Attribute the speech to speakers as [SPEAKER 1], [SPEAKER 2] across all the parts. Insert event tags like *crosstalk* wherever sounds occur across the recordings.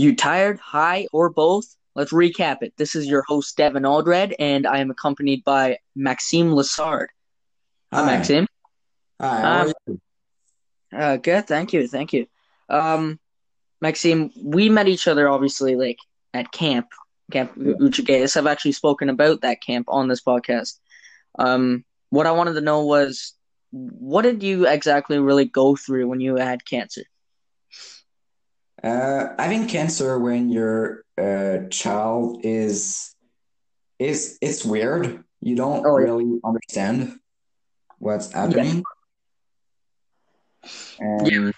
[SPEAKER 1] You tired, high, or both? Let's recap it. This is your host, Devin Aldred, and I am accompanied by Maxime Lessard. Hi,
[SPEAKER 2] Hi.
[SPEAKER 1] Maxime.
[SPEAKER 2] Hi, how
[SPEAKER 1] Um,
[SPEAKER 2] are you?
[SPEAKER 1] Uh, good. Thank you. Thank you. Um, Maxime, we met each other obviously like at camp, Camp
[SPEAKER 2] Yeah.
[SPEAKER 1] Oochigeas. I've actually spoken about that camp on this podcast. Um, what I wanted to know was, what did you exactly really go through when you had cancer?
[SPEAKER 2] Uh, having cancer when your uh, child is is it's weird. You don't
[SPEAKER 1] Oh, yeah.
[SPEAKER 2] really understand what's happening, and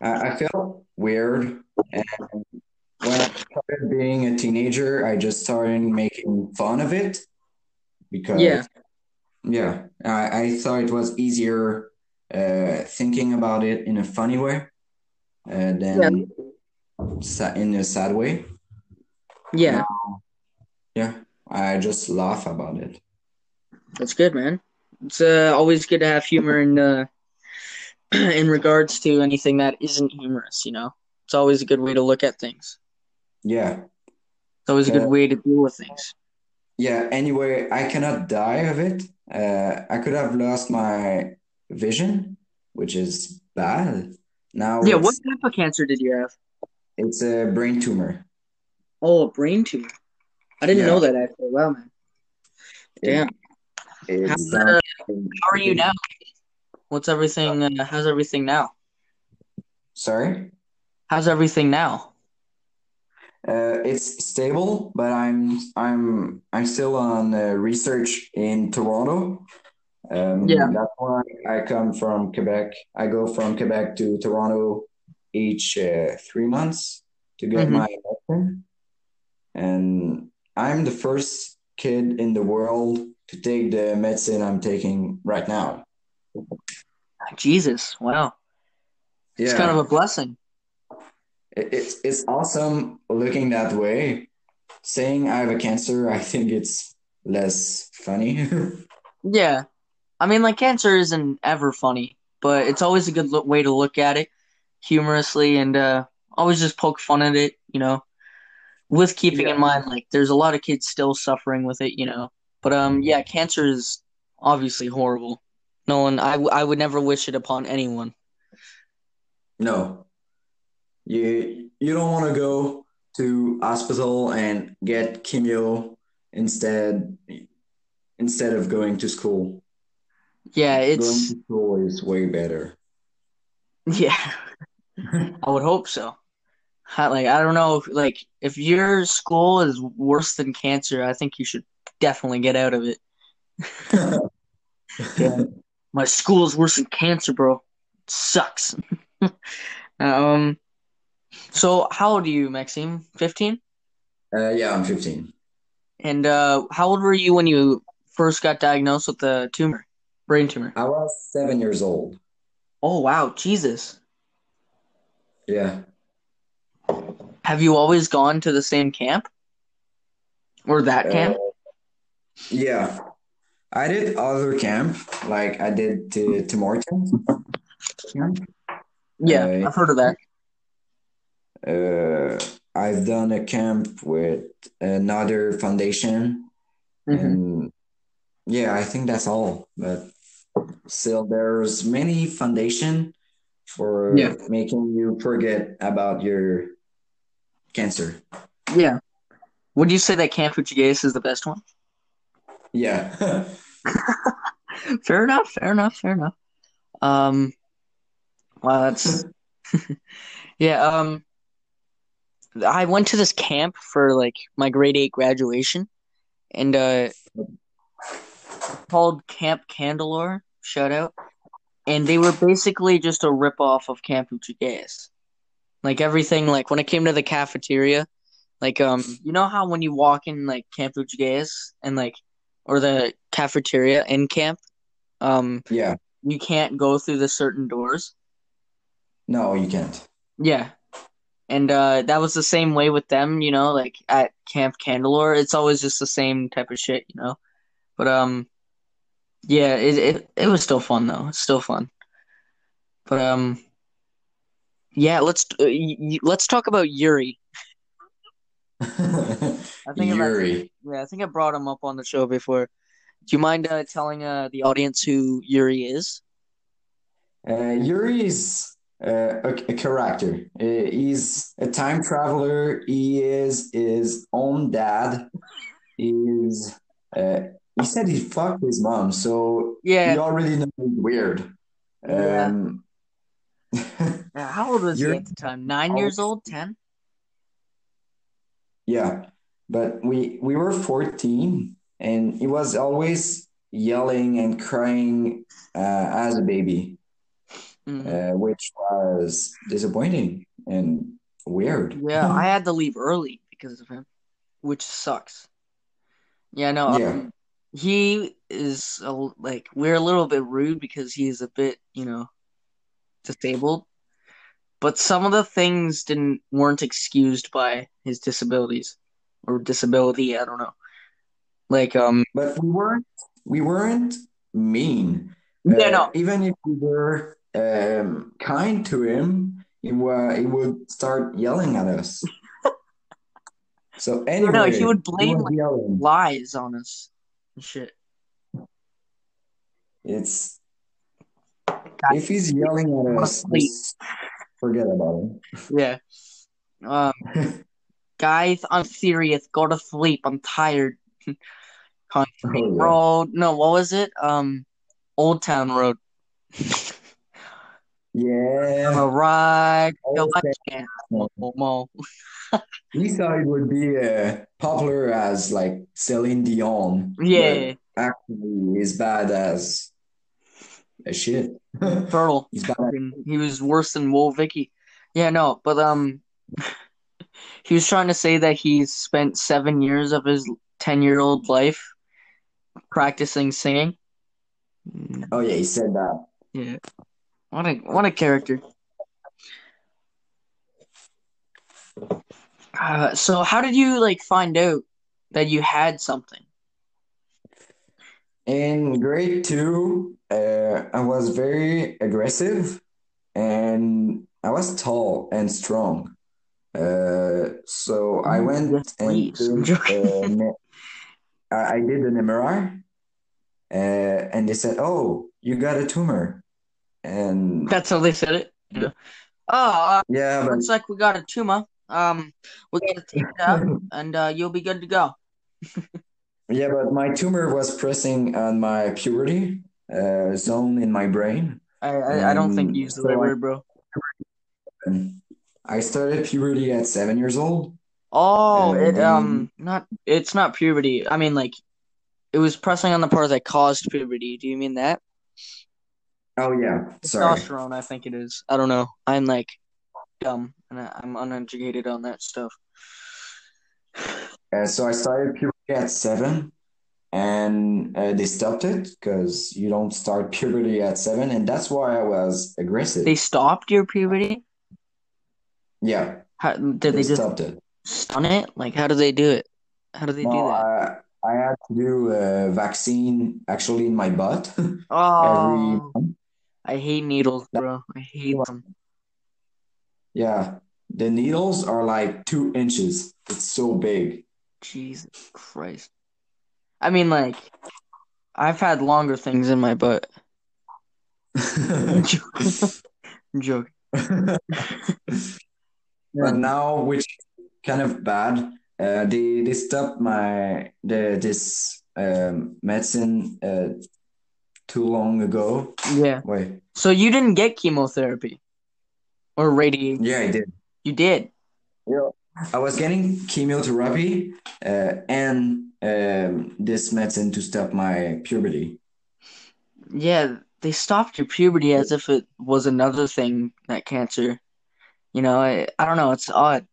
[SPEAKER 2] I, I felt weird. And when I started being a teenager, I just started making fun of it because
[SPEAKER 1] Yeah.
[SPEAKER 2] yeah, I, I thought it was easier uh, thinking about it in a funny way uh, than sa- in a sad way.
[SPEAKER 1] Yeah,
[SPEAKER 2] Yeah, I just laugh about it.
[SPEAKER 1] that's good, man. It's uh, always good to have humor in uh, *clears throat* in regards to anything that isn't humorous. You know, it's always a good way to look at things.
[SPEAKER 2] Yeah,
[SPEAKER 1] It's always a good
[SPEAKER 2] Uh,
[SPEAKER 1] way to deal with things.
[SPEAKER 2] yeah. Anyway, I cannot die of it. Uh, I could have lost my vision, which is bad. Now
[SPEAKER 1] Yeah, what type of cancer did you have?
[SPEAKER 2] it's a brain tumor.
[SPEAKER 1] Oh, a brain tumor. I didn't
[SPEAKER 2] Yeah.
[SPEAKER 1] know that actually. Wow, man. Damn.
[SPEAKER 2] It's
[SPEAKER 1] How's,
[SPEAKER 2] uh,
[SPEAKER 1] How are you now? What's everything? Uh, how's everything now?
[SPEAKER 2] sorry.
[SPEAKER 1] How's everything now?
[SPEAKER 2] Uh, it's stable, but I'm I'm I'm still on uh, research in Toronto. Um,
[SPEAKER 1] Yeah.
[SPEAKER 2] that's why I come from Quebec. I go from Quebec to Toronto each uh, three months to get
[SPEAKER 1] Mhm.
[SPEAKER 2] my medicine. And I'm the first kid in the world to take the medicine I'm taking right now.
[SPEAKER 1] Jesus, wow.
[SPEAKER 2] Yeah.
[SPEAKER 1] It's kind of a blessing.
[SPEAKER 2] it, it's it's awesome looking that way. Saying I have a cancer, I think it's less funny. *laughs*
[SPEAKER 1] Yeah. I mean, like, cancer isn't ever funny, but it's always a good lo- way to look at it humorously and uh, always just poke fun at it, you know, with keeping in mind, like, there's a lot of kids still suffering with it, you know. But, um, yeah, cancer is obviously horrible. No one, I, w- I would never wish it upon anyone.
[SPEAKER 2] No, you you don't want to go to hospital and get chemo instead instead of going to school.
[SPEAKER 1] Yeah, it's,
[SPEAKER 2] to school is way better.
[SPEAKER 1] yeah, *laughs* I would hope so. How- Like, I don't know, like, if your school is worse than cancer, I think you should definitely get out of it. *laughs* Yeah. *laughs* My is worse than cancer, bro. It sucks. um, so how old are you, Maxime? 15?
[SPEAKER 2] Uh, yeah, I'm 15.
[SPEAKER 1] And uh, how old were you when you first got diagnosed with the tumor, brain tumor?
[SPEAKER 2] I was seven years old.
[SPEAKER 1] Oh, wow, Jesus.
[SPEAKER 2] Yeah.
[SPEAKER 1] Have you always gone to the same camp? Or that
[SPEAKER 2] Uh,
[SPEAKER 1] camp?
[SPEAKER 2] yeah. I did other camp, like I did to to Morton.
[SPEAKER 1] Yeah,
[SPEAKER 2] uh,
[SPEAKER 1] I've heard of that.
[SPEAKER 2] Uh, I've done a camp with another foundation,
[SPEAKER 1] Mhm.
[SPEAKER 2] and yeah, I think that's all. But still, there's many foundation for
[SPEAKER 1] Yeah.
[SPEAKER 2] making you forget about your cancer.
[SPEAKER 1] Yeah. Would you say that Camp Oochigeas is the best one?
[SPEAKER 2] Yeah. *laughs*
[SPEAKER 1] Fair enough, fair enough, fair enough. Um, well, that's *laughs* yeah. Um, I went to this camp for like my grade eight graduation, and uh, called Camp Kandalore. Shout out, and they were basically just a rip off of Camp Oochigeas. Like everything, like when it came to the cafeteria, like um, you know how when you walk in like Camp Oochigeas and like or the cafeteria in camp, um,
[SPEAKER 2] Yeah.
[SPEAKER 1] you can't go through the certain doors.
[SPEAKER 2] No, you can't.
[SPEAKER 1] Yeah. And uh, that was the same way with them, you know, like at Camp Kandalore. It's always just the same type of shit, you know. But um, yeah, it it, it was still fun though. It's still fun. But um, yeah, let's uh, y- y- let's talk about Yuri. *laughs* I think
[SPEAKER 2] Yuri.
[SPEAKER 1] actually- yeah, I think I brought him up on the show before. Do you mind uh, telling uh, the audience who Yuri is?
[SPEAKER 2] Uh, Yuri is uh, a, a character. Uh, he's a time traveler. He is his own dad. He's uh, he said he fucked his mom, so
[SPEAKER 1] Yeah.
[SPEAKER 2] you already know he's weird. Um, *laughs*
[SPEAKER 1] Yeah, How old was he at the time? Nine years old? Ten?
[SPEAKER 2] yeah, but we we were 14, and he was always yelling and crying uh, as a baby,
[SPEAKER 1] Mhm.
[SPEAKER 2] uh, which was disappointing and weird.
[SPEAKER 1] Yeah, I *laughs* had to leave early because of him, which sucks. Yeah, no,
[SPEAKER 2] Yeah.
[SPEAKER 1] um, he is a, like we're a little bit rude because he's a bit, you know, disabled. But some of the things didn't weren't excused by his disabilities or disability, I don't know. Like um
[SPEAKER 2] But we weren't we weren't mean.
[SPEAKER 1] Yeah,
[SPEAKER 2] Uh,
[SPEAKER 1] no.
[SPEAKER 2] Even if we were um, kind to him, he wa he would start yelling at us. *laughs* So anyway,
[SPEAKER 1] no, he would blame
[SPEAKER 2] was
[SPEAKER 1] like lies on us and shit.
[SPEAKER 2] It's if he's yelling at us, forget about him. *laughs*
[SPEAKER 1] Yeah. Um guys, I'm serious. Go to sleep. I'm tired. *laughs* Country
[SPEAKER 2] Oh, yeah.
[SPEAKER 1] Road. No, what was it? Um Old Town Road. *laughs*
[SPEAKER 2] Yeah,
[SPEAKER 1] I'm a ride.
[SPEAKER 2] Old
[SPEAKER 1] Yo, I
[SPEAKER 2] Town
[SPEAKER 1] can't.
[SPEAKER 2] Road.
[SPEAKER 1] Mo, mo. *laughs*
[SPEAKER 2] thought it would be uh, popular as like Celine Dion.
[SPEAKER 1] Yeah.
[SPEAKER 2] actually, he's bad as a shit. *laughs*
[SPEAKER 1] Turtle.
[SPEAKER 2] He's bad.
[SPEAKER 1] He was worse than Wool Vicky. Yeah, no, but um *laughs* he was trying to say that he spent seven years of his ten year old life practicing singing.
[SPEAKER 2] Oh yeah, he said that.
[SPEAKER 1] Yeah. What a what a character. Uh, so how did you like find out that you had something?
[SPEAKER 2] In grade two, uh, I was very aggressive and I was tall and strong. Uh, so I
[SPEAKER 1] Mm,
[SPEAKER 2] went and
[SPEAKER 1] please. I'm
[SPEAKER 2] took, uh, I I did an MRI, uh, and they said, "Oh, you got a tumor." And
[SPEAKER 1] That's how they said it. Yeah. Oh, uh,
[SPEAKER 2] yeah, but
[SPEAKER 1] looks like we got a tumor. Um, we gotta take it out, and uh, you'll be good to go. *laughs*
[SPEAKER 2] yeah, but my tumor was pressing on my puberty uh, zone in my brain.
[SPEAKER 1] I I, I don't think you used the right word, bro.
[SPEAKER 2] I started puberty at seven years old.
[SPEAKER 1] Oh, it
[SPEAKER 2] um
[SPEAKER 1] not it's not puberty. I mean like it was pressing on the part that caused puberty. Do you mean that?
[SPEAKER 2] Oh yeah, sorry.
[SPEAKER 1] Testosterone, I think it is. I don't know. I'm like dumb and I, I'm uneducated on that stuff.
[SPEAKER 2] Uh, so I started puberty at seven, and uh, they stopped it because you don't start puberty at seven, and that's why I was aggressive.
[SPEAKER 1] They stopped your puberty?
[SPEAKER 2] Yeah,
[SPEAKER 1] How, did
[SPEAKER 2] they
[SPEAKER 1] they just
[SPEAKER 2] stopped it.
[SPEAKER 1] stun it? Like how do they do it? How do they do that?
[SPEAKER 2] I I had to do a vaccine actually in my butt *laughs*
[SPEAKER 1] Oh. I hate needles, bro. I hate them.
[SPEAKER 2] Yeah, the needles are like two inches. It's so big.
[SPEAKER 1] Jesus Christ. I mean like I've had longer things in my butt. *laughs* I'm joking. *laughs*
[SPEAKER 2] But now, which kind of bad, uh, they they stopped my the this um, medicine uh, too long ago.
[SPEAKER 1] Yeah.
[SPEAKER 2] Wait,
[SPEAKER 1] So you didn't get chemotherapy or radiation?
[SPEAKER 2] yeah, I did.
[SPEAKER 1] You did.
[SPEAKER 2] Yeah. I was getting chemotherapy uh, and um, this medicine to stop my puberty.
[SPEAKER 1] Yeah, they stopped your puberty as if it was another thing, that cancer. You know, I, I don't know, it's odd.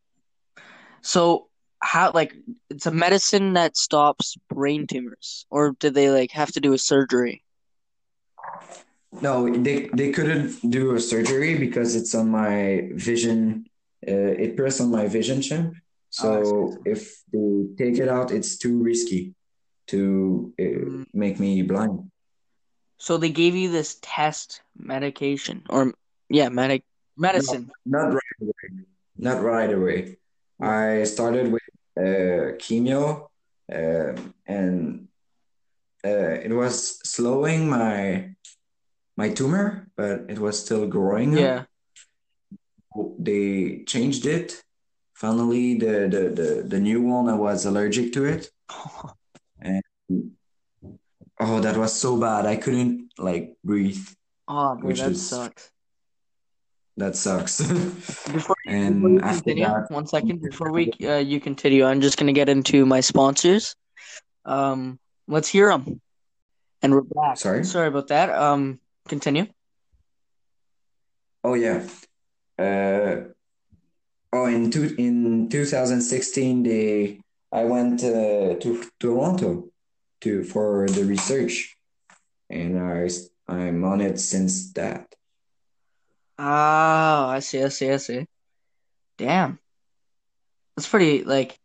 [SPEAKER 1] So how like it's a medicine that stops brain tumors, or did they like have to do a surgery?
[SPEAKER 2] No, they they couldn't do a surgery because it's on my vision. Uh, it pressed on my vision chip.
[SPEAKER 1] Oh,
[SPEAKER 2] So if they take it out, it's too risky to uh,
[SPEAKER 1] Mm.
[SPEAKER 2] make me blind.
[SPEAKER 1] So they gave you this test medication, or yeah, medic medicine.
[SPEAKER 2] Not right away. Not right away. I started with uh, chemo, uh, and uh, it was slowing my my tumor, but it was still growing up.
[SPEAKER 1] Yeah.
[SPEAKER 2] They changed it. Finally, the the the, the new one, I was allergic to it, *laughs* and oh, that was so bad. I couldn't like breathe.
[SPEAKER 1] Oh, dude,
[SPEAKER 2] Which
[SPEAKER 1] that
[SPEAKER 2] is-
[SPEAKER 1] sucks.
[SPEAKER 2] That sucks. *laughs*
[SPEAKER 1] Before,
[SPEAKER 2] And
[SPEAKER 1] before continue,
[SPEAKER 2] that-
[SPEAKER 1] one second before we *laughs* uh, you continue, I'm just gonna get into my sponsors. Um, let's hear them, and we're back.
[SPEAKER 2] Sorry?
[SPEAKER 1] sorry about that. Um, continue.
[SPEAKER 2] Oh yeah. Uh, oh, in two in 2016, they I went uh, to Toronto to for the research, and I I'm on it since that.
[SPEAKER 1] Ah, I see, I see, I see. Damn, that's pretty like.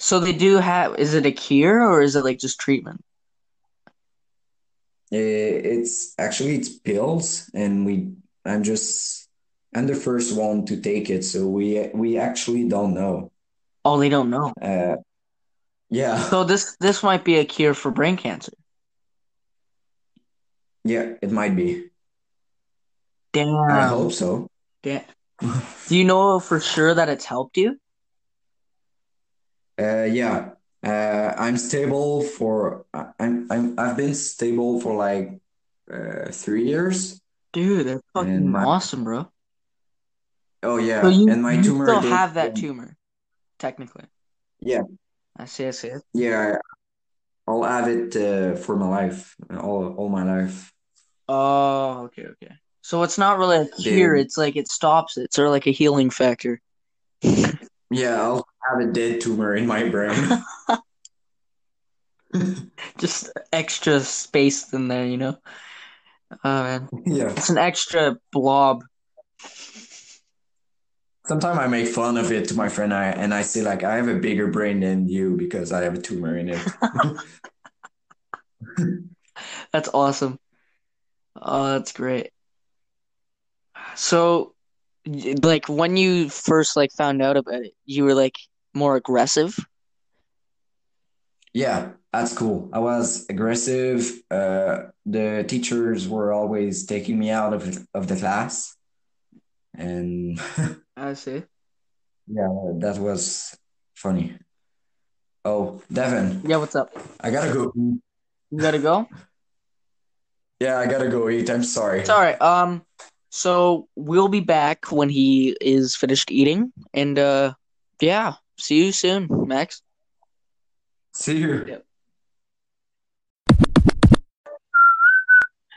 [SPEAKER 1] So they do have. Is it a cure or is it like just treatment?
[SPEAKER 2] Eh, It's actually it's pills, and we I'm just I'm the first one to take it, so we we actually don't know.
[SPEAKER 1] Oh, they don't know.
[SPEAKER 2] Uh, yeah,
[SPEAKER 1] So this this might be a cure for brain cancer.
[SPEAKER 2] yeah, it might be.
[SPEAKER 1] Damn.
[SPEAKER 2] I hope so.
[SPEAKER 1] Damn. Do you know for sure that it's helped you?
[SPEAKER 2] Uh, yeah, uh, I'm stable for I'm I'm I've been stable for like uh, three years.
[SPEAKER 1] Dude, that's fucking
[SPEAKER 2] my-
[SPEAKER 1] awesome, bro.
[SPEAKER 2] Oh yeah,
[SPEAKER 1] you,
[SPEAKER 2] and my
[SPEAKER 1] you
[SPEAKER 2] tumor
[SPEAKER 1] still
[SPEAKER 2] did-
[SPEAKER 1] have that tumor, technically.
[SPEAKER 2] Yeah.
[SPEAKER 1] I see, I see.
[SPEAKER 2] Yeah, I'll have it uh, for my life, all all my life.
[SPEAKER 1] Oh, okay, okay. So it's not really a cure,
[SPEAKER 2] Dude.
[SPEAKER 1] it's like it stops it. It's sort of like a healing factor. *laughs*
[SPEAKER 2] Yeah, I'll have a dead tumor in my brain. *laughs* *laughs*
[SPEAKER 1] Just extra space in there, you know? Oh man.
[SPEAKER 2] Yeah.
[SPEAKER 1] It's an extra blob.
[SPEAKER 2] Sometimes I make fun of it to my friend, I, and I say like I have a bigger brain than you because I have a tumor in it. *laughs*
[SPEAKER 1] That's awesome. Oh, that's great. So, like when you first like found out about it, you were like more aggressive.
[SPEAKER 2] Yeah, that's cool. I was aggressive. Uh, the teachers were always taking me out of of the class, and *laughs*
[SPEAKER 1] I see.
[SPEAKER 2] yeah, that was funny. Oh, Devin,
[SPEAKER 1] Yeah, what's up?
[SPEAKER 2] I gotta go.
[SPEAKER 1] You gotta go? *laughs*
[SPEAKER 2] Yeah, I gotta go eat. I'm sorry.
[SPEAKER 1] It's all right. Um, so we'll be back when he is finished eating, and uh, yeah, see you soon, Max.
[SPEAKER 2] See you.
[SPEAKER 1] Yep.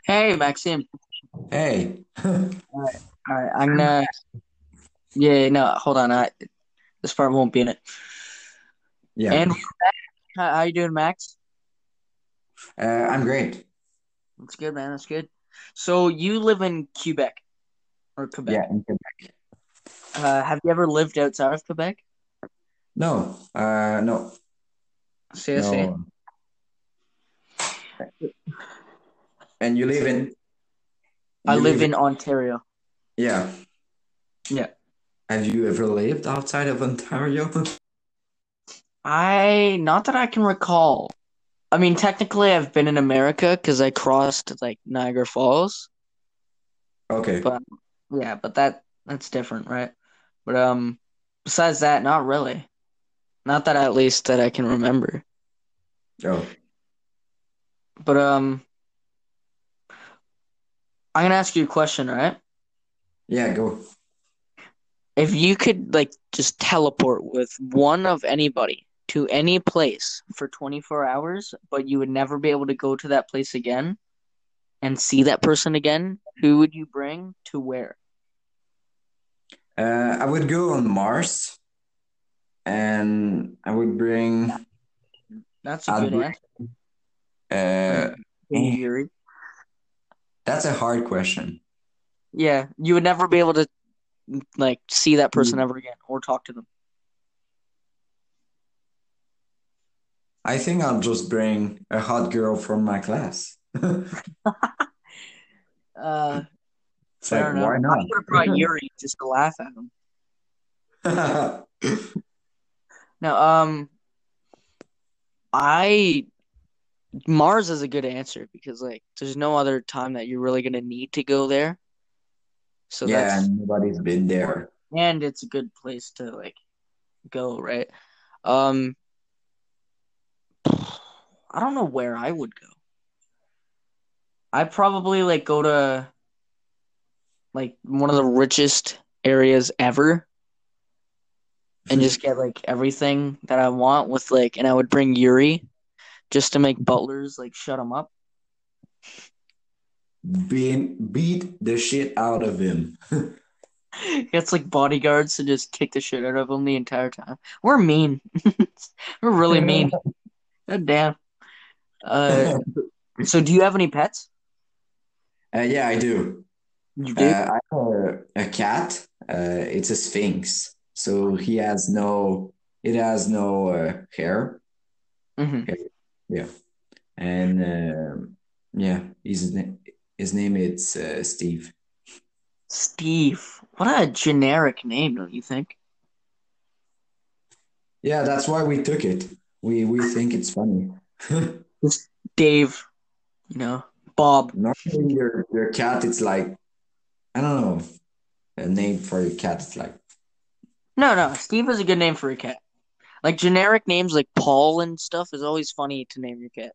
[SPEAKER 1] Hey, Maxim.
[SPEAKER 2] Hey. *laughs*
[SPEAKER 1] All right, I'm gonna. Yeah, no, hold on. I this part won't be in it.
[SPEAKER 2] Yeah.
[SPEAKER 1] And how, how you doing, Max?
[SPEAKER 2] Uh, I'm great.
[SPEAKER 1] That's good, man. That's good. So you live in Quebec or Quebec?
[SPEAKER 2] Yeah. in Quebec.
[SPEAKER 1] Uh, have you ever lived outside of Quebec?
[SPEAKER 2] No. Uh, no.
[SPEAKER 1] See, I see.
[SPEAKER 2] And you live in?
[SPEAKER 1] I
[SPEAKER 2] you
[SPEAKER 1] live in Ontario.
[SPEAKER 2] Yeah.
[SPEAKER 1] Yeah.
[SPEAKER 2] Have you ever lived outside of Ontario? *laughs*
[SPEAKER 1] I not that I can recall. I mean, technically, I've been in America because I crossed like Niagara Falls.
[SPEAKER 2] Okay.
[SPEAKER 1] But yeah, but that that's different, right? But um, besides that, not really. Not that at least that I can remember.
[SPEAKER 2] Oh.
[SPEAKER 1] But um, I'm gonna ask you a question, all right?
[SPEAKER 2] Yeah, go.
[SPEAKER 1] If you could like just teleport with one of anybody to any place for 24 hours, but you would never be able to go to that place again and see that person again, who would you bring to where?
[SPEAKER 2] Uh, I would go on Mars and I would bring
[SPEAKER 1] That's a
[SPEAKER 2] I'd
[SPEAKER 1] good answer.
[SPEAKER 2] uh that's a hard question.
[SPEAKER 1] Yeah, you would never be able to like see that person
[SPEAKER 2] Mm.
[SPEAKER 1] ever again or talk to them.
[SPEAKER 2] I think I'll just bring a hot girl from my class. *laughs*
[SPEAKER 1] Uh,
[SPEAKER 2] It's
[SPEAKER 1] fair
[SPEAKER 2] like,
[SPEAKER 1] enough.
[SPEAKER 2] why
[SPEAKER 1] I
[SPEAKER 2] not?
[SPEAKER 1] would have brought Yuri just to laugh at him. *laughs* No, um, I Mars is a good answer because like there's no other time that you're really gonna need to go there. So
[SPEAKER 2] yeah,
[SPEAKER 1] that's,
[SPEAKER 2] nobody's been there.
[SPEAKER 1] and it's a good place to like go, right? Um, I don't know where I would go. I'd probably like go to like one of the richest areas ever and just get like everything that I want with like, and I would bring Yuri just to make butlers like shut him up.
[SPEAKER 2] Being beat the shit out of him. *laughs*
[SPEAKER 1] It's like bodyguards to just kick the shit out of him the entire time. We're mean. *laughs* We're really mean. God damn. Uh, *laughs* so do you have any pets?
[SPEAKER 2] Uh, yeah, I do.
[SPEAKER 1] You
[SPEAKER 2] Uh,
[SPEAKER 1] do?
[SPEAKER 2] I have a, a cat. Uh, it's a sphynx. So he has no, it has no uh, hair.
[SPEAKER 1] hmm
[SPEAKER 2] Yeah. And um yeah, his name, his name is uh, Steve.
[SPEAKER 1] Steve. What a generic name, don't you think?
[SPEAKER 2] Yeah, that's why we took it. We we think it's funny. *laughs*
[SPEAKER 1] Just Dave, you know, Bob.
[SPEAKER 2] Normally your your cat it's like I don't know. A name for your cat it's like
[SPEAKER 1] No, no, Steve is a good name for a cat. Like generic names like Paul and stuff is always funny to name your cat.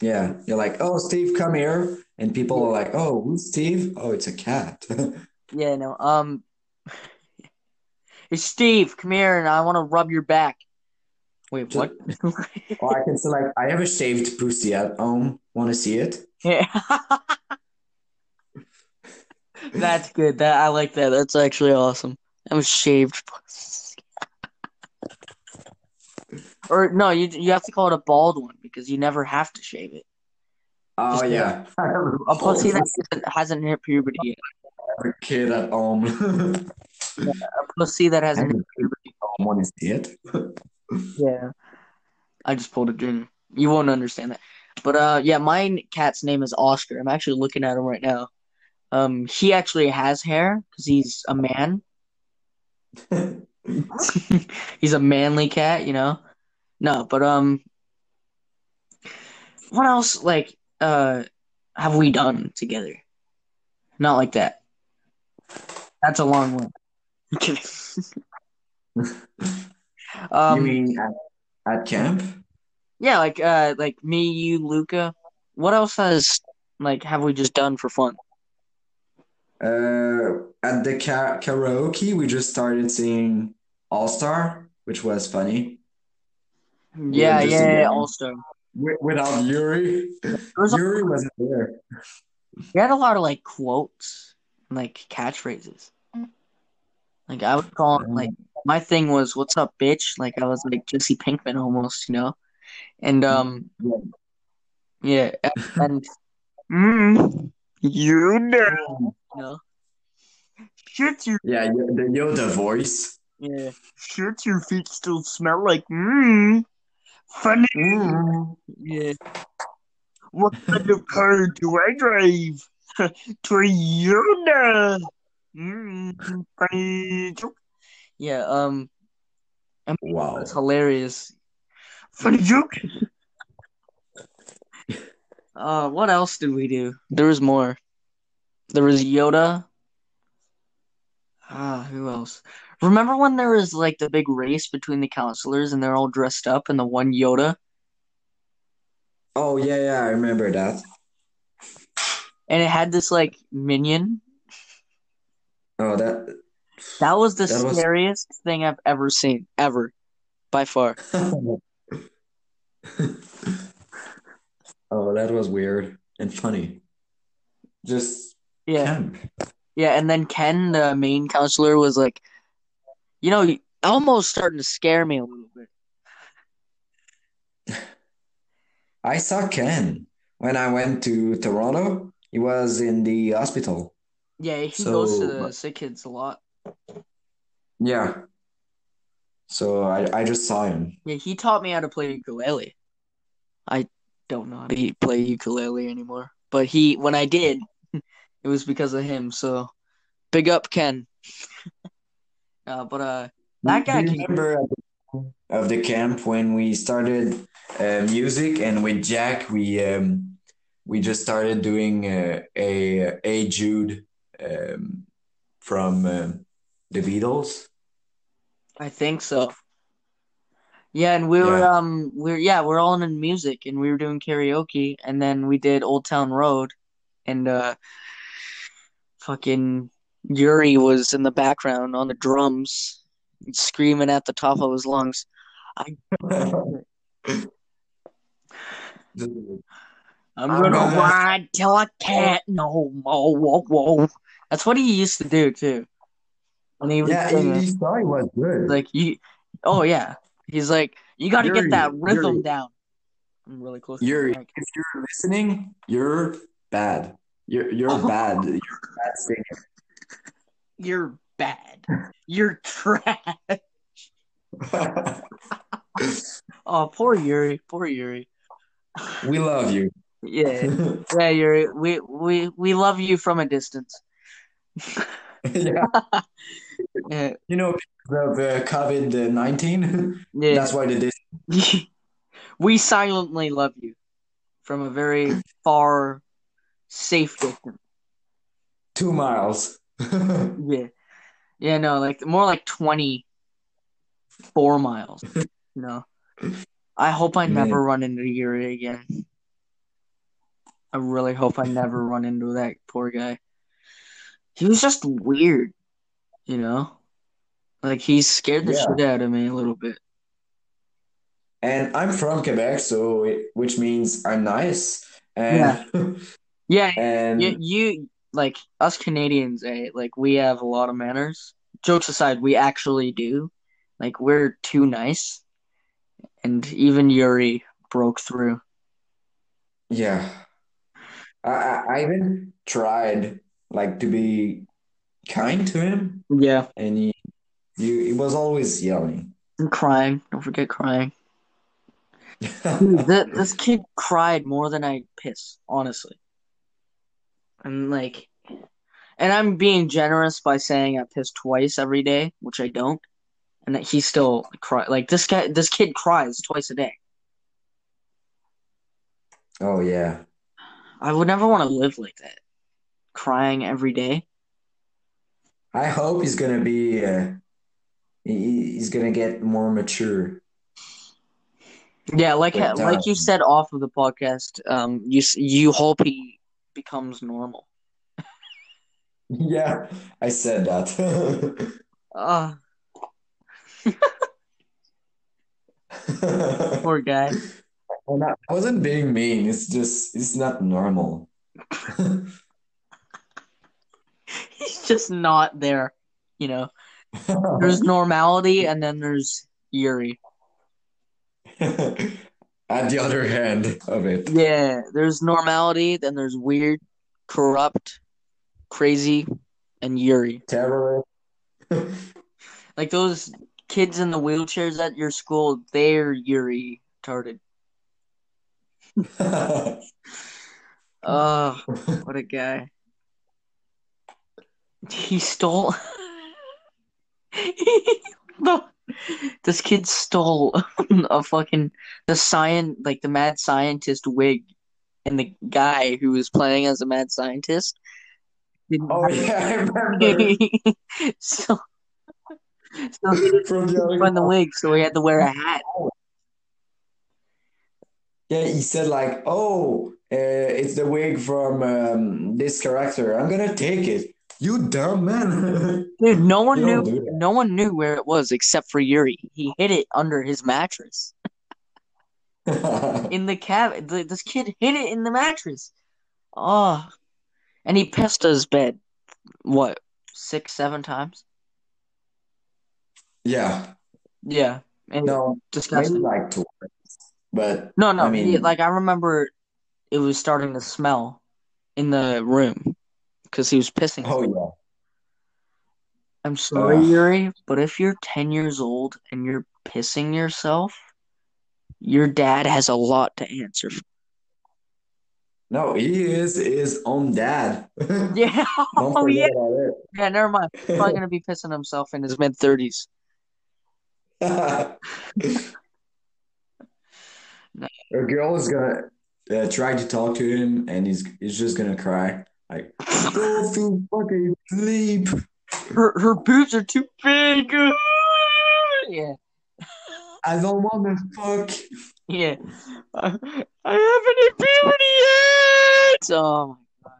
[SPEAKER 2] yeah, you're like, "Oh, Steve, come here." And people are like, "Oh, who's Steve?" "Oh, it's a cat." *laughs*
[SPEAKER 1] Yeah, no. Um, *laughs* hey Steve, come here, and I want to rub your back. Wait, what? *laughs*
[SPEAKER 2] Or I can say like, "I have a shaved pussy at home. Want to see it?"
[SPEAKER 1] yeah. That's good. That I like that. That's actually awesome. Was shaved. *laughs* Or no, you you have to call it a bald one because you never have to shave it.
[SPEAKER 2] Oh
[SPEAKER 1] Just-
[SPEAKER 2] yeah. A
[SPEAKER 1] pussy that hasn't, hasn't hit puberty yet.
[SPEAKER 2] a kid at home. *laughs*
[SPEAKER 1] A pussy that hasn't hit puberty.
[SPEAKER 2] Want to see it? *laughs*
[SPEAKER 1] Yeah. I just pulled a Junior. You won't understand that. But uh yeah, my cat's name is Oscar. I'm actually looking at him right now. Um he actually has hair because he's a man. *laughs* he's a manly cat, you know. No, but um what else like uh have we done together? Not like that. That's a long one. *laughs* *laughs* Um
[SPEAKER 2] You mean at, at camp?
[SPEAKER 1] Yeah, like uh like me, you, Luca. What else has like have we just done for fun?
[SPEAKER 2] Uh, at the ka karaoke, we just started singing All Star, which was funny.
[SPEAKER 1] Yeah,
[SPEAKER 2] just
[SPEAKER 1] yeah, yeah. All Star.
[SPEAKER 2] Without Yuri,
[SPEAKER 1] was a,
[SPEAKER 2] Yuri wasn't there. *laughs*
[SPEAKER 1] we had a lot of like quotes, like catchphrases. Like I would call it like my thing was "What's up, bitch?" Like I was like Jesse Pinkman almost, you know. And um, yeah, and mm, you know, know, shit your
[SPEAKER 2] Yeah, y- the Yoda *laughs* voice.
[SPEAKER 1] yeah, shit your feet still smell like mmm. Funny.
[SPEAKER 2] Mm.
[SPEAKER 1] Yeah. What kind of car do I drive? *laughs* Toyota. Mm, funny joke. Yeah, um,
[SPEAKER 2] Wow.
[SPEAKER 1] that's hilarious. Funny joke. Uh, what else did we do? There was more. There was Yoda. Ah, who else? Remember when there was like the big race between the counselors and they're all dressed up and the one Yoda?
[SPEAKER 2] Oh yeah, yeah, I remember that.
[SPEAKER 1] And it had this like minion.
[SPEAKER 2] Oh, that.
[SPEAKER 1] That was the
[SPEAKER 2] That was-
[SPEAKER 1] scariest thing I've ever seen, ever, by far. *laughs*
[SPEAKER 2] Oh, that was weird and funny. Just
[SPEAKER 1] Yeah,
[SPEAKER 2] camp.
[SPEAKER 1] yeah. And then Ken, the main counselor, was like, you know, almost starting to scare me a little bit.
[SPEAKER 2] I saw Ken when I went to Toronto. He was in the hospital.
[SPEAKER 1] Yeah, he goes to
[SPEAKER 2] So-
[SPEAKER 1] the sick kids a lot.
[SPEAKER 2] Yeah. So I, I just saw him.
[SPEAKER 1] Yeah, he taught me how to play ukulele. I don't know how to play ukulele anymore, but he, when I did, it was because of him. So, big up Ken. *laughs* uh, but uh, that guy
[SPEAKER 2] Do remember of the camp when we started uh, music, and with Jack, we um, we just started doing uh, a a Jude um, from uh, the Beatles.
[SPEAKER 1] I think so. Yeah, and we were
[SPEAKER 2] Yeah.
[SPEAKER 1] um we're yeah, we're all in music and we were doing karaoke and then we did Old Town Road and uh fucking Yuri was in the background on the drums screaming at the top of his lungs. I'm *laughs*
[SPEAKER 2] I'm
[SPEAKER 1] gonna ride till I can't no more. Whoa, whoa. That's what he used to do too. When he was
[SPEAKER 2] yeah,
[SPEAKER 1] singing.
[SPEAKER 2] he, he was good.
[SPEAKER 1] like you oh yeah. He's like, you gotta get that rhythm
[SPEAKER 2] Yuri.
[SPEAKER 1] down. I'm really close to
[SPEAKER 2] Yuri,
[SPEAKER 1] the
[SPEAKER 2] if you're listening, you're bad. You're you're bad. You're a bad singer.
[SPEAKER 1] You're bad. You're trash. *laughs* Oh, poor Yuri. Poor Yuri.
[SPEAKER 2] we love you.
[SPEAKER 1] Yeah, yeah, Yuri. We we we love you from a distance. *laughs*
[SPEAKER 2] yeah. *laughs*
[SPEAKER 1] Yeah,
[SPEAKER 2] You know, uh, COVID nineteen.
[SPEAKER 1] yeah.
[SPEAKER 2] That's why they did.
[SPEAKER 1] we silently love you from a very far, safe distance.
[SPEAKER 2] Two miles. *laughs*
[SPEAKER 1] Yeah, yeah. No, like more like twenty four miles. No, I hope I
[SPEAKER 2] Man.
[SPEAKER 1] never run into Yuri again. I really hope I never run into that poor guy. He was just weird, you know? Like he scared the
[SPEAKER 2] Yeah.
[SPEAKER 1] shit out of me a little bit.
[SPEAKER 2] and I'm from Quebec, so it, which means I'm nice. And
[SPEAKER 1] Yeah, *laughs*
[SPEAKER 2] and
[SPEAKER 1] you, you like us Canadians, eh? Like we have a lot of manners. Jokes aside, we actually do. Like we're too nice. And even Yuri broke through.
[SPEAKER 2] yeah, I, I I even tried like to be kind to him,
[SPEAKER 1] Yeah.
[SPEAKER 2] and he he, he was always yelling.
[SPEAKER 1] And crying. Don't forget crying. *laughs* Dude, th- this kid cried more than I piss, honestly. And like, and I'm being generous by saying I piss twice every day, which I don't, and that he still cry. Like this guy, this kid cries twice a day.
[SPEAKER 2] Oh yeah.
[SPEAKER 1] I would never want to live like that, crying every day.
[SPEAKER 2] I hope he's gonna be uh, he, he's gonna get more mature.
[SPEAKER 1] Yeah, like like you said off of the podcast, um, you you hope he becomes normal. *laughs*
[SPEAKER 2] Yeah, I said that.
[SPEAKER 1] Uh, *laughs* poor guy.
[SPEAKER 2] I wasn't being mean. It's just it's not normal. *laughs*
[SPEAKER 1] He's just not there, you know. There's normality, and then there's Yuri.
[SPEAKER 2] At the other hand of it.
[SPEAKER 1] Yeah, there's normality, then there's weird, corrupt, crazy, and Yuri.
[SPEAKER 2] Terrorist. *laughs*
[SPEAKER 1] Like those kids in the wheelchairs at your school, they're Yuri retarded. *laughs* Oh, what a guy. He stole. *laughs* No. This kid stole *laughs* a fucking the science like the mad scientist wig, and the guy who was playing as a mad scientist didn't
[SPEAKER 2] Oh yeah, I remember. *laughs*
[SPEAKER 1] so, so he didn't
[SPEAKER 2] From the
[SPEAKER 1] the wig, so he had to wear a hat.
[SPEAKER 2] Yeah, he said like, "Oh, uh, it's the wig from um, this character. I'm gonna take it." You dumb man. *laughs*
[SPEAKER 1] Dude, no one knew.
[SPEAKER 2] don't do that.
[SPEAKER 1] No one knew where it was except for Yuri. He hid it under his mattress *laughs* in the cabin. th- This kid hid it in the mattress. Oh, and he pissed his bed. What, six, seven times?
[SPEAKER 2] Yeah.
[SPEAKER 1] Yeah, and
[SPEAKER 2] No, maybe
[SPEAKER 1] disgusting.
[SPEAKER 2] like twice. But
[SPEAKER 1] No, no.
[SPEAKER 2] I mean,
[SPEAKER 1] like I remember, it was starting to smell in the room because he was pissing.
[SPEAKER 2] oh yeah.
[SPEAKER 1] I'm sorry,
[SPEAKER 2] Ugh.
[SPEAKER 1] Yuri, but if you're 10 years old and you're pissing yourself, your dad has a lot to answer for.
[SPEAKER 2] No, he is his own dad. *laughs*
[SPEAKER 1] Yeah. Oh, yeah. Yeah, never mind. He's probably going to be *laughs* pissing himself in his mid 30s.
[SPEAKER 2] A girl is gonna uh, try to talk to him, and he's he's just gonna cry. Like, go to fucking sleep.
[SPEAKER 1] Her her boobs are too big. yeah.
[SPEAKER 2] I don't want to fuck.
[SPEAKER 1] Yeah. I, I haven't puberty yet. Oh my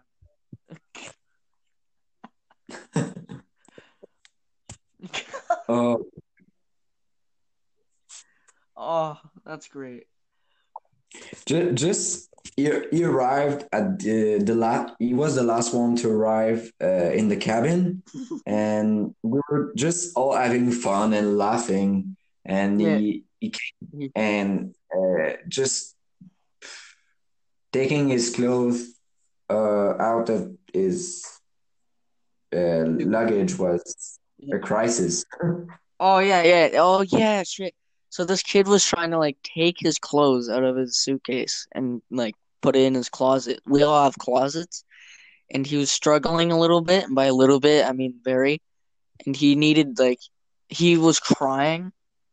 [SPEAKER 1] god.
[SPEAKER 2] Oh,
[SPEAKER 1] oh, that's great.
[SPEAKER 2] just, just he, he arrived at the the last. He was the last one to arrive uh, in the cabin, *laughs* and we were just all having fun and laughing. And
[SPEAKER 1] Yeah.
[SPEAKER 2] he he came and uh, just taking his clothes uh, out of his uh, luggage was a crisis.
[SPEAKER 1] Oh yeah, yeah. Oh yeah, shit. So this kid was trying to like take his clothes out of his suitcase and like put it in his closet. We all have closets, and he was struggling a little bit, and by a little bit, I mean very. And he needed like he was crying.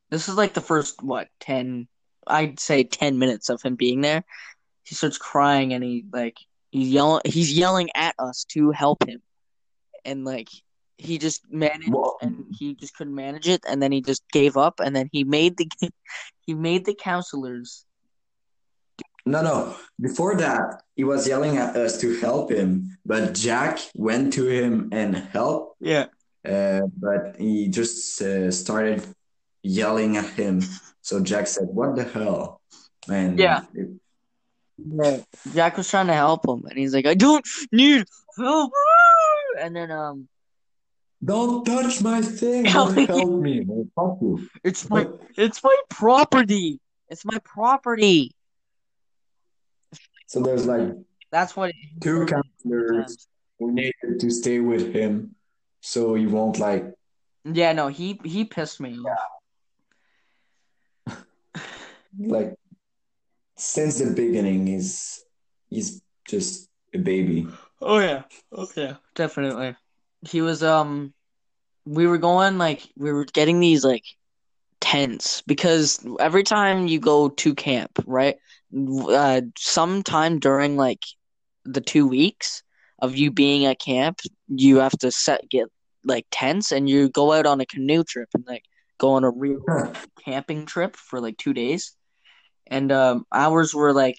[SPEAKER 1] This is like the first what, 10 I'd say 10 minutes of him being there. He starts crying and he like he's yelling he's yelling at us to help him. And like he just managed
[SPEAKER 2] Well,
[SPEAKER 1] and he just couldn't manage it and then he just gave up and then he made the *laughs* he made the counselors
[SPEAKER 2] no, no. Before that, he was yelling at us to help him, but Jack went to him and helped.
[SPEAKER 1] yeah
[SPEAKER 2] Uh, but he just uh, started yelling at him. So Jack said, "What the hell, man?"
[SPEAKER 1] Yeah.
[SPEAKER 2] It-
[SPEAKER 1] yeah Jack was trying to help him and he's like I don't need help and then um
[SPEAKER 2] Don't touch my thing.
[SPEAKER 1] Help
[SPEAKER 2] Don't
[SPEAKER 1] me. *laughs*
[SPEAKER 2] help me. man. Fuck you.
[SPEAKER 1] it's my it's my property it's my property
[SPEAKER 2] So there's like
[SPEAKER 1] that's what
[SPEAKER 2] two counselors who needed to stay with him, so he won't like.
[SPEAKER 1] yeah no he he pissed me off *laughs*
[SPEAKER 2] like since the beginning he's he's just a baby
[SPEAKER 1] Oh yeah. Oh yeah. Definitely. He was um we were going like we were getting these like tents because every time you go to camp, right? Uh sometime during like the 2 weeks of you being at camp, you have to set get like tents and you go out on a canoe trip and like go on a real camping trip for like 2 days. And um ours were like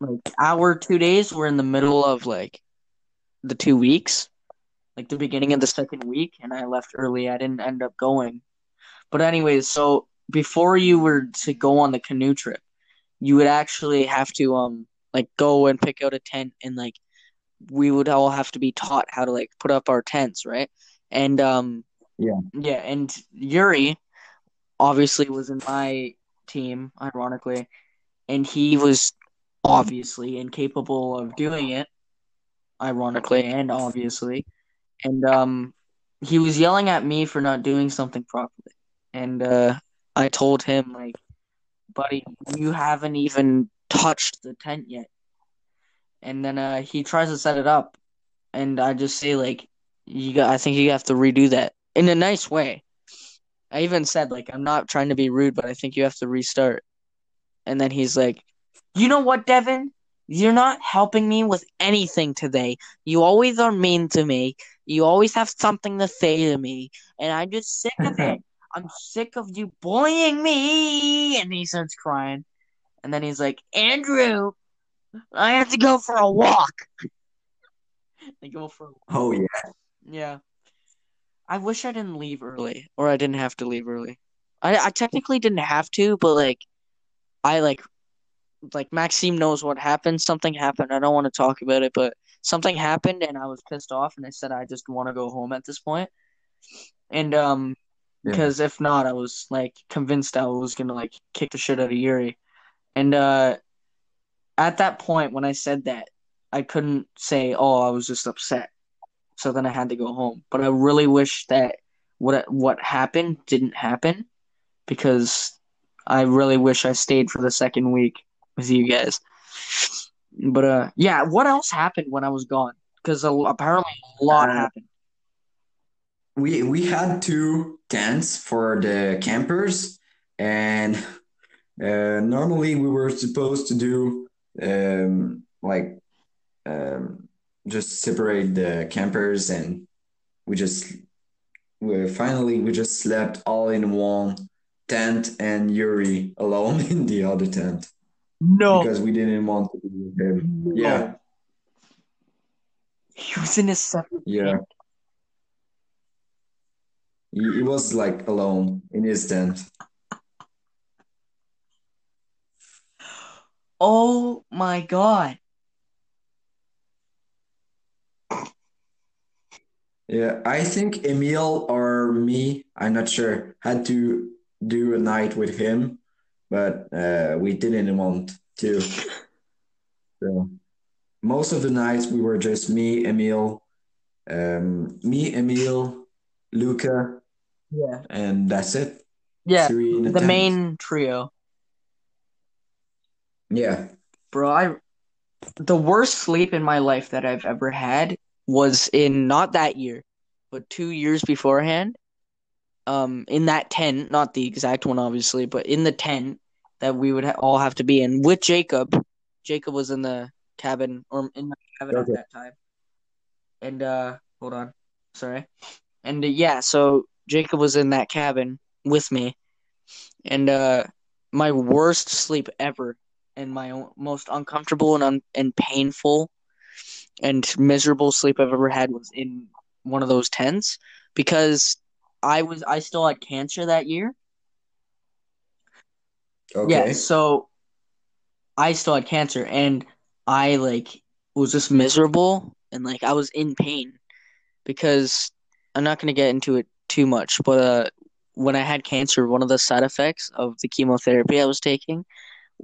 [SPEAKER 1] like our 2 days were in the middle of like the two weeks, like the beginning of the second week, and I left early. I didn't end up going. But anyways, so before you were to go on the canoe trip, you would actually have to um like go and pick out a tent and like we would all have to be taught how to like put up our tents, right? And um
[SPEAKER 2] Yeah.
[SPEAKER 1] yeah, and Yuri obviously was in my team, ironically, and he was obviously incapable of doing it ironically and obviously. And um he was yelling at me for not doing something properly. And uh I told him like, buddy, you haven't even touched the tent yet. And then uh he tries to set it up and I just say like you got I think you have to redo that in a nice way. I even said like I'm not trying to be rude, but I think you have to restart. And then he's like, "You know what, Devin? You're not helping me with anything today. You always are mean to me. You always have something to say to me, and I'm just sick of it. I'm sick of you bullying me." And he starts crying. And then he's like, "Andrew, I have to go for a walk." *laughs* they go for a
[SPEAKER 2] oh yeah
[SPEAKER 1] yeah. I wish I didn't leave early, or I didn't have to leave early. I I technically didn't have to, but like, I like, like Maxime knows what happened. Something happened. I don't want to talk about it, but something happened, and I was pissed off, and I said I just want to go home at this point. And um,
[SPEAKER 2] Yeah.
[SPEAKER 1] because if not, I was like convinced I was gonna like kick the shit out of Yuri. And uh, at that point, when I said that, I couldn't say, "Oh, I was just upset." So then I had to go home. But I really wish that what what happened didn't happen because I really wish I stayed for the second week with you guys. But uh, yeah. What else happened when I was gone? Because apparently a lot
[SPEAKER 2] Uh,
[SPEAKER 1] happened.
[SPEAKER 2] we we had to tents for the campers, and uh, normally we were supposed to do um, like um, just separate the campers, and we just we finally we just slept all in one tent, and Yuri alone *laughs* in the other tent
[SPEAKER 1] No,
[SPEAKER 2] because we didn't want to be with him.
[SPEAKER 1] No.
[SPEAKER 2] Yeah,
[SPEAKER 1] he was in his separate
[SPEAKER 2] yeah.
[SPEAKER 1] tent.
[SPEAKER 2] He, he was like alone in his tent.
[SPEAKER 1] Oh my god.
[SPEAKER 2] Yeah, I think Emil or me, I'm not sure, had to do a night with him, but uh, we didn't want to. So most of the nights we were just me, Emil, um, me, Emil, Luca,
[SPEAKER 1] Yeah.
[SPEAKER 2] and that's it.
[SPEAKER 1] Yeah.
[SPEAKER 2] Three
[SPEAKER 1] The main trio.
[SPEAKER 2] Yeah.
[SPEAKER 1] Bro, I the worst sleep in my life that I've ever had was in not that year, but two years beforehand. Um, in that tent, not the exact one, obviously, but in the tent that we would ha- all have to be in with Jacob. Jacob was in the cabin or in my cabin
[SPEAKER 2] Okay.
[SPEAKER 1] at that time. And uh, hold on, sorry. And uh, yeah, so Jacob was in that cabin with me, and uh, my worst sleep ever and my most uncomfortable and un- and painful and miserable sleep I've ever had was in one of those tents because I was I still had cancer that year.
[SPEAKER 2] Okay.
[SPEAKER 1] Yeah, so I still had cancer and I like was just miserable and like I was in pain because I'm not gonna get into it too much, but uh when I had cancer, one of the side effects of the chemotherapy I was taking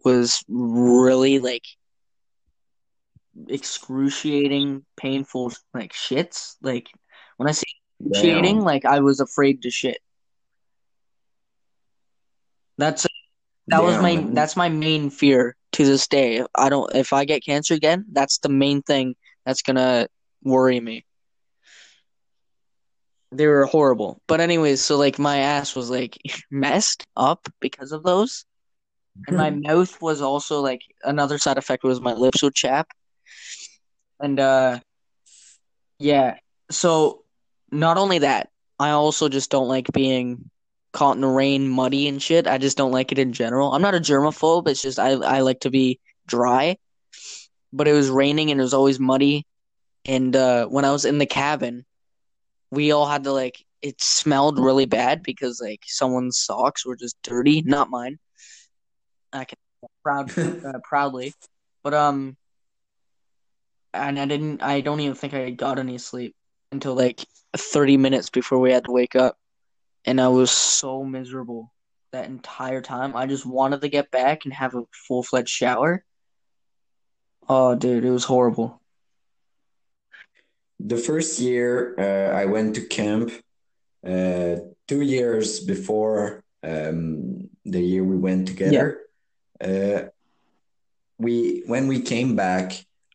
[SPEAKER 1] was really like excruciating, painful like shits. Like when I say excruciating,
[SPEAKER 2] Damn.
[SPEAKER 1] like I was afraid to shit. That's that was my that's my main fear to this day. I don't if I get cancer again, that's the main thing that's gonna worry me. They were horrible. But anyways, so like my ass was like *laughs* messed up because of those. And my mouth was also like another side effect was my lips would chap. And uh yeah. So not only that, I also just don't like being caught in the rain, muddy and shit. I just don't like it in general. I'm not a germaphobe, it's just I I like to be dry. But it was raining and it was always muddy. And uh when I was in the cabin, we all had to like it smelled really bad because like someone's socks were just dirty, not mine. I can proud *laughs* uh, proudly, but um, and I didn't. I don't even think I got any sleep until like thirty minutes before we had to wake up, and I was so miserable that entire time. I just wanted to get back and have a full fledged shower. Oh, dude, it was horrible.
[SPEAKER 2] The first year uh, I went to camp, uh, two years before um, the year we went together. Uh, we when we came back,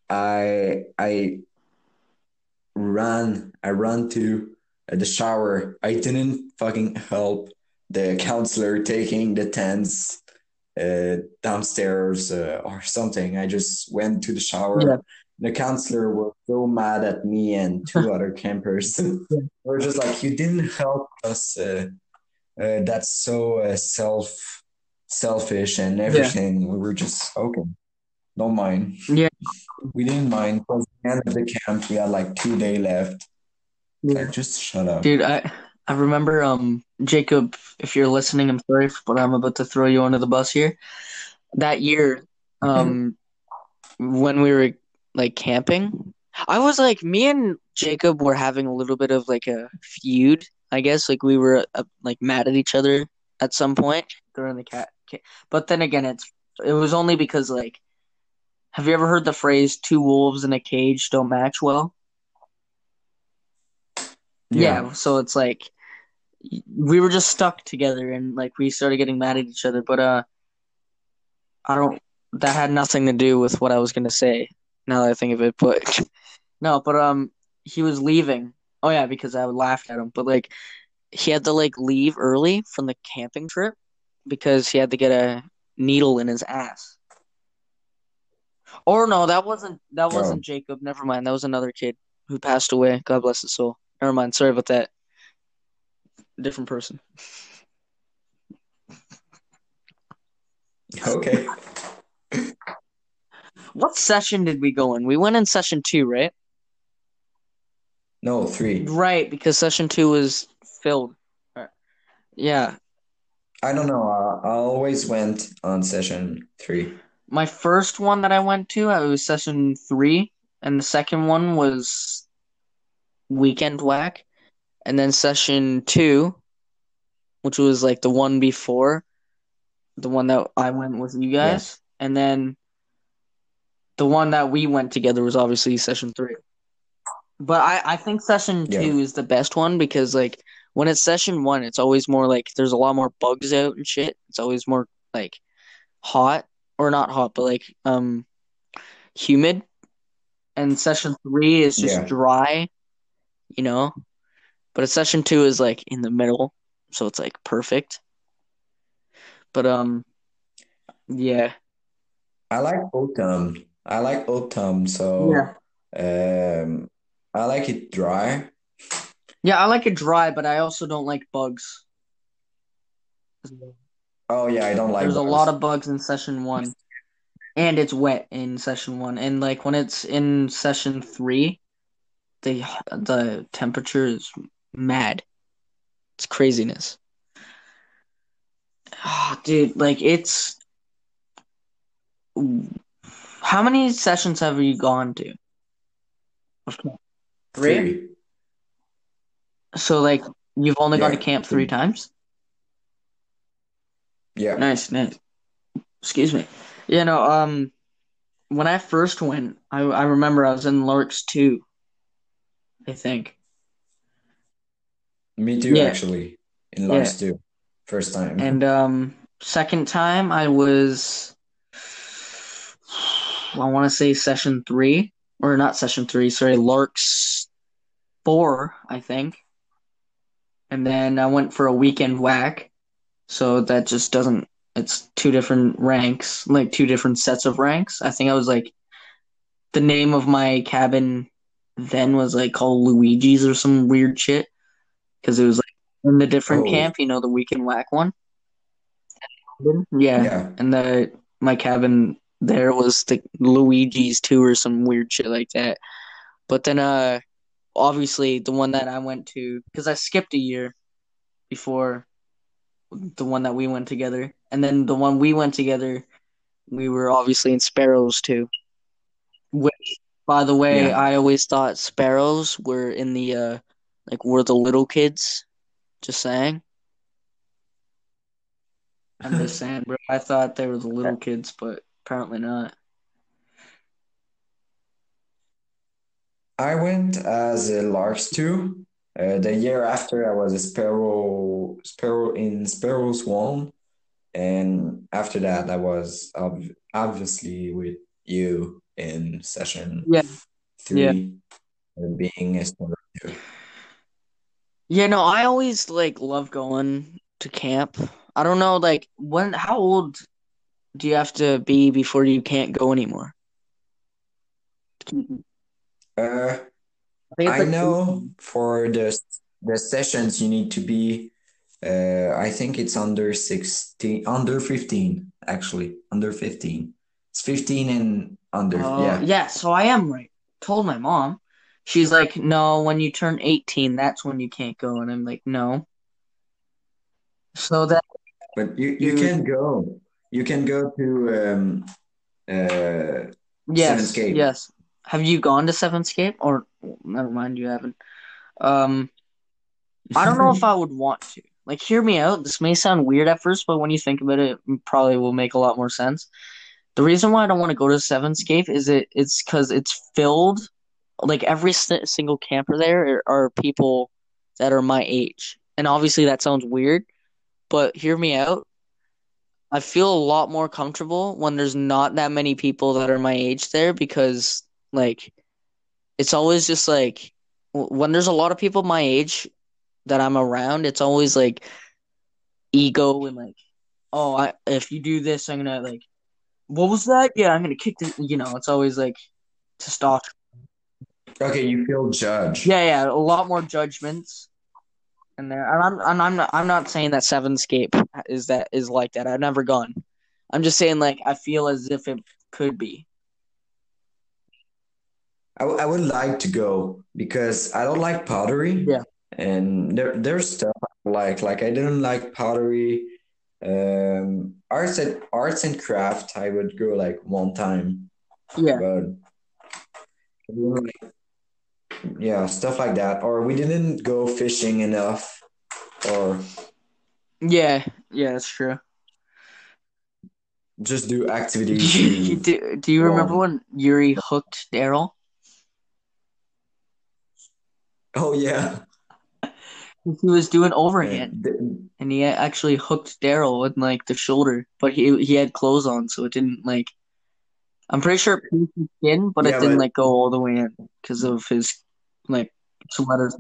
[SPEAKER 2] I I ran I ran to uh, the shower. I didn't fucking help the counselor taking the tents uh, downstairs uh, or something. I just went to the shower.
[SPEAKER 1] Yeah.
[SPEAKER 2] The counselor was so mad at me and two *laughs* other campers. We're just like, you didn't help us. Uh, uh, that's so uh, self selfish and everything. We were just okay. Don't mind.
[SPEAKER 1] Yeah.
[SPEAKER 2] We didn't mind. Towards the end of the camp, we had like two day left. Like, just shut up.
[SPEAKER 1] Dude, I I remember um Jacob, if you're listening, I'm sorry, but I'm about to throw you under the bus here. That year, um, when we were like camping, I was like, me and Jacob were having a little bit of like a feud, I guess. Like we were uh, like mad at each other at some point during the cat. But then again, it's it was only because like, have you ever heard the phrase "two wolves in a cage don't match well"? Yeah, so it's like we were just stuck together and like we started getting mad at each other, but uh I don't that had nothing to do with what I was gonna say now that I think of it, but *laughs* no, but um he was leaving. Oh yeah, because I would laughed at him. But like he had to like leave early from the camping trip because he had to get a needle in his ass. Or no, that wasn't that wasn't
[SPEAKER 2] Oh.
[SPEAKER 1] Jacob. Never mind. That was another kid who passed away. God bless his soul. Never mind. Sorry about that. Different person. *laughs*
[SPEAKER 2] Okay.
[SPEAKER 1] What session did we go in? We went in session two, right?
[SPEAKER 2] No, three.
[SPEAKER 1] Right, because session two was filled. Right. Yeah.
[SPEAKER 2] I don't know. I, I always went on session three.
[SPEAKER 1] My first one that I went to, it was session three, and the second one was weekend whack, and then session two, which was like the one before, the one that I went with you guys, and then the one that we went together was obviously session three. But I, I think session
[SPEAKER 2] Yeah.
[SPEAKER 1] two is the best one because like when it's session one, it's always more like there's a lot more bugs out and shit. It's always more like hot or not hot, but like um humid. And session three is just
[SPEAKER 2] Yeah.
[SPEAKER 1] dry, you know. But a session two is like in the middle, so it's like perfect. But um, yeah,
[SPEAKER 2] I like autumn. I like autumn, so yeah. um, I like it dry.
[SPEAKER 1] yeah. I like it dry, but I also don't like bugs.
[SPEAKER 2] Oh yeah, I don't like
[SPEAKER 1] There's a lot of bugs in session one, and it's wet in session one. And like when it's in session three, the the temperature is mad. It's craziness. Ah, dude, like it's. How many sessions have you gone to? Okay. Three.
[SPEAKER 2] Three.
[SPEAKER 1] So like you've only gone to camp three
[SPEAKER 2] three.
[SPEAKER 1] times?
[SPEAKER 2] Yeah.
[SPEAKER 1] Nice, nice. Excuse me. You know, um when I first went, I I remember I was in Larks 2, I think.
[SPEAKER 2] Me too,
[SPEAKER 1] Yeah.
[SPEAKER 2] actually. In Larks too. First time.
[SPEAKER 1] And um second time I was I want to say session 3 or not session 3, sorry, Larks 4, I think. And then I went for a weekend whack. So that just doesn't it's two different ranks, like two different sets of ranks. I think I was like the name of my cabin then was like called Luigi's or some weird shit because it was like in the different
[SPEAKER 2] Oh.
[SPEAKER 1] camp, you know, the weekend whack one. Yeah,
[SPEAKER 2] Yeah.
[SPEAKER 1] and the my cabin there was the Luigi's too or some weird shit like that. But then uh obviously the one that I went to because I skipped a year before the one that we went together. And then the one we went together we were obviously in Sparrows too. Which by the way,
[SPEAKER 2] Yeah.
[SPEAKER 1] I always thought Sparrows were in the uh like were the little kids. Just saying. I'm just *laughs* saying, bro. I thought they were the little kids, but apparently not.
[SPEAKER 2] I went as a Larks too. Uh, the year after, I was a Sparrow, Sparrow in Sparrow's one, and after that, I was ob obviously with you in session
[SPEAKER 1] Yeah.
[SPEAKER 2] three, uh, being a Sparrow too.
[SPEAKER 1] Yeah, no, I always like love going to camp. I don't know, like when how old do you have to be before you can't go anymore?
[SPEAKER 2] Uh,
[SPEAKER 1] I think it's
[SPEAKER 2] I
[SPEAKER 1] like
[SPEAKER 2] know for the the sessions you need to be. Uh, I think it's under 16, under 15, actually, under 15. It's 15 and under.
[SPEAKER 1] Oh,
[SPEAKER 2] Yeah.
[SPEAKER 1] yeah, so I am right. Told my mom. She's like, "No, when you turn 18, that's when you can't go." And I'm like, "No." So that
[SPEAKER 2] But you you
[SPEAKER 1] You-
[SPEAKER 2] can go. You can go to um uh
[SPEAKER 1] yes,
[SPEAKER 2] Seventhscape.
[SPEAKER 1] yes. Have you gone to Sevenscape? or never mind, you haven't. Um I don't know if *laughs* I would want to. Like, hear me out. This may sound weird at first, but when you think about it, it probably will make a lot more sense. The reason why I don't want to go to Sevenscape is it it's because it's filled. Like every si- single camper there are people that are my age, and obviously that sounds weird, but hear me out. I feel a lot more comfortable when there's not that many people that are my age there because like it's always just like when there's a lot of people my age that I'm around, it's always like ego and like, oh, I, if you do this, I'm gonna like, what was that? Yeah, I'm gonna kick the, you know, it's always like to testosterone.
[SPEAKER 2] Okay, you feel judged.
[SPEAKER 1] Yeah, yeah, a lot more judgments in there. And I'm, and I'm not, I'm not saying that Seventhscape is that is like that. I've never gone. I'm just saying like I feel as if it could be.
[SPEAKER 2] I, I would like to go because I don't like pottery.
[SPEAKER 1] Yeah.
[SPEAKER 2] And there there's stuff I like like I didn't like pottery. Um, arts and arts and craft I would go like one time,
[SPEAKER 1] Yeah.
[SPEAKER 2] but yeah, stuff like that. Or we didn't go fishing enough, or
[SPEAKER 1] Yeah, yeah, that's true.
[SPEAKER 2] just do activities *laughs*
[SPEAKER 1] do, do you remember when Yuri hooked Daryl?
[SPEAKER 2] Oh yeah, *laughs*
[SPEAKER 1] He was doing overhand,
[SPEAKER 2] and
[SPEAKER 1] and he actually hooked Daryl with like the shoulder, but he he had clothes on, so it didn't like. I'm pretty sure it pierced his skin, but it didn't
[SPEAKER 2] but
[SPEAKER 1] like go all the way in because of his like sweaters.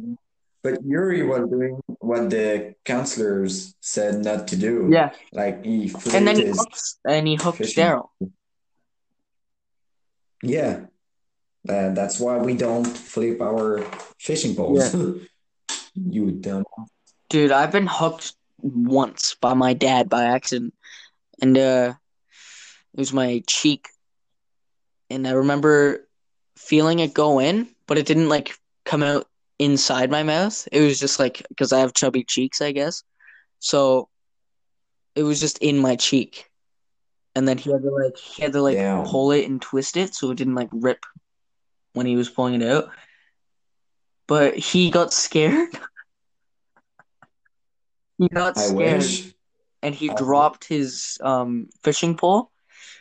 [SPEAKER 2] but Yuri was doing what the counselors said not to do.
[SPEAKER 1] Yeah,
[SPEAKER 2] Like he
[SPEAKER 1] and then he hooks and he hooked
[SPEAKER 2] fishing.
[SPEAKER 1] Daryl.
[SPEAKER 2] Yeah, uh, that's why we don't flip our fishing
[SPEAKER 1] Yeah,
[SPEAKER 2] poles. *laughs* You dumb.
[SPEAKER 1] dude, I've been hooked once by my dad by accident, and uh, it was my cheek, and I remember feeling it go in, but it didn't like come out inside my mouth. It was just like because I have chubby cheeks, I guess. So it was just in my cheek, and then he had to like he had to like
[SPEAKER 2] Damn.
[SPEAKER 1] pull it and twist it so it didn't like rip when he was pulling it out. But he got scared. *laughs* He got
[SPEAKER 2] I
[SPEAKER 1] scared
[SPEAKER 2] wish.
[SPEAKER 1] and he
[SPEAKER 2] I,
[SPEAKER 1] dropped his um fishing pole,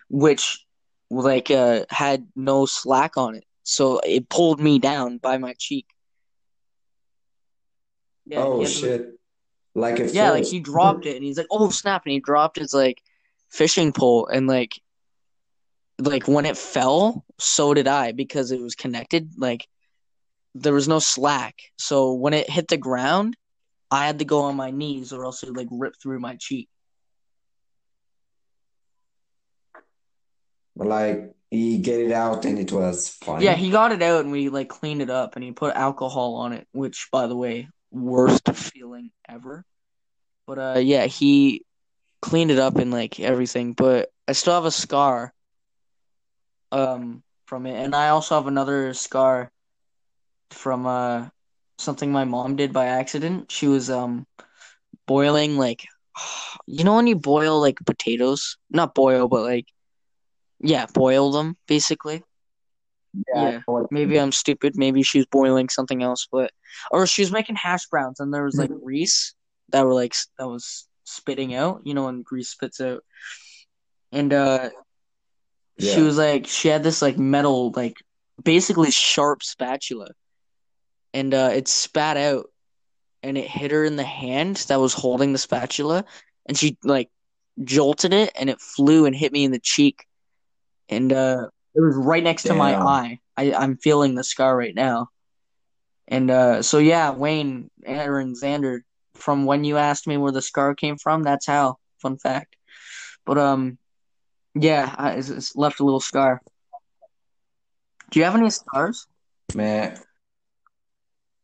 [SPEAKER 1] which like uh had no slack on it. So it pulled me down by my cheek. Yeah,
[SPEAKER 2] oh
[SPEAKER 1] like
[SPEAKER 2] shit. Like a
[SPEAKER 1] yeah, like he dropped it and he's like, "Oh snap!" and he dropped his like fishing pole and like like when it fell, so did I because it was connected. Like there was no slack. So when it hit the ground, I had to go on my knees or else it would like rip through my cheek.
[SPEAKER 2] Like he get it out and it was fine.
[SPEAKER 1] Yeah, he got it out and we like cleaned it up and he put alcohol on it, which by the way, worst feeling ever. But uh yeah, he cleaned it up and like everything, but I still have a scar um from it and I also have another scar from uh something my mom did by accident. She was um boiling like *sighs* you know when you boil like potatoes? Not boil, but like yeah, boil them basically.
[SPEAKER 2] Yeah,
[SPEAKER 1] Yeah, maybe I'm stupid. Maybe she was boiling something else, but or she was making hash browns and there was like
[SPEAKER 2] mean.
[SPEAKER 1] grease that were like that was spitting out, you know, when grease spits out. And uh she was like she had this like metal like basically sharp spatula and uh it spat out and it hit her in the hand that was holding the spatula and she like jolted it and it flew and hit me in the cheek and uh it was right next to my eye. I I'm feeling the scar right now. And uh so yeah, Wayne, Aaron, Xander, from when you asked me where the scar came from, that's how. Fun fact. But um yeah, I, it's, it's left a little scar. Do you have any scars?
[SPEAKER 2] Man.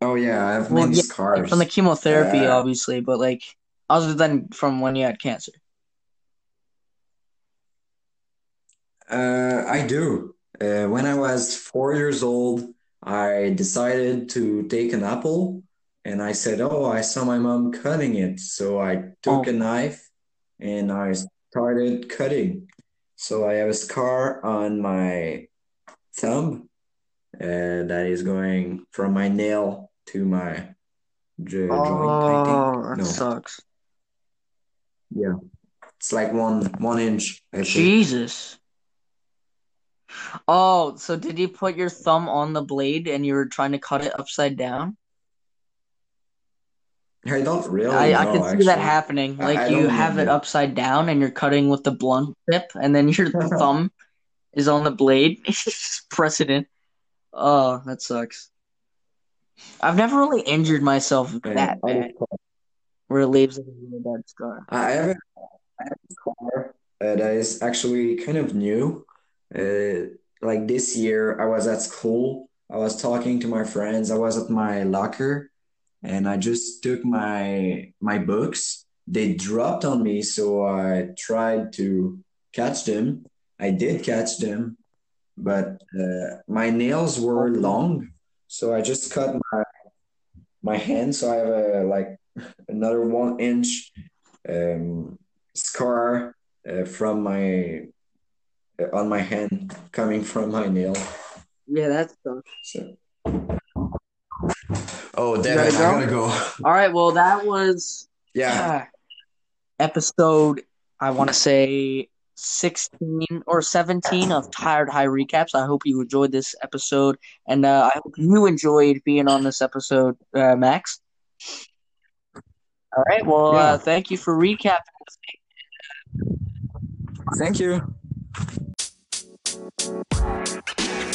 [SPEAKER 2] Oh yeah, I have
[SPEAKER 1] Well,
[SPEAKER 2] many
[SPEAKER 1] yeah, like from the chemotherapy,
[SPEAKER 2] Uh,
[SPEAKER 1] obviously, but like other than from when you had cancer.
[SPEAKER 2] Uh, I do. Uh, when I was four years old, I decided to take an apple, and I said, "Oh, I saw my mom cutting it." So I took
[SPEAKER 1] Oh,
[SPEAKER 2] a knife and I started cutting. So I have a scar on my thumb, uh, that is going from my nail to my joint, think.
[SPEAKER 1] oh, that
[SPEAKER 2] No,
[SPEAKER 1] sucks.
[SPEAKER 2] yeah, it's like one one inch, I think.
[SPEAKER 1] Oh, so did you put your thumb on the blade and you were trying to cut it upside down?
[SPEAKER 2] I don't really
[SPEAKER 1] I I
[SPEAKER 2] know,
[SPEAKER 1] could see that
[SPEAKER 2] actually.
[SPEAKER 1] happening.
[SPEAKER 2] I,
[SPEAKER 1] Like
[SPEAKER 2] I
[SPEAKER 1] you have it upside down and you're cutting with the blunt tip, and then your *laughs* thumb is on the blade. *laughs* Precedent. Oh, that sucks. I've never really injured myself that bad where it leaves a really bad scar.
[SPEAKER 2] I have a, I have a car that is actually kind of new. Uh, like this year, I was at school. I was talking to my friends. I was at my locker, and I just took my my books. They dropped on me, so I tried to catch them. I did catch them, but uh, my nails were long, so I just cut my, my hand. So I have a like another one inch um, scar uh, from my on my hand coming from my nail.
[SPEAKER 1] Yeah, that's tough.
[SPEAKER 2] So. Oh,
[SPEAKER 1] You gotta
[SPEAKER 2] Devin, I gotta go.
[SPEAKER 1] All right, well, that was
[SPEAKER 2] Yeah,
[SPEAKER 1] uh, episode, I want to say 16 or 17 of Tired High Recaps. I hope you enjoyed this episode, and uh, I hope you enjoyed being on this episode, uh, Max. All right, well, uh, thank you for recapping. Thank you.
[SPEAKER 2] Thank you.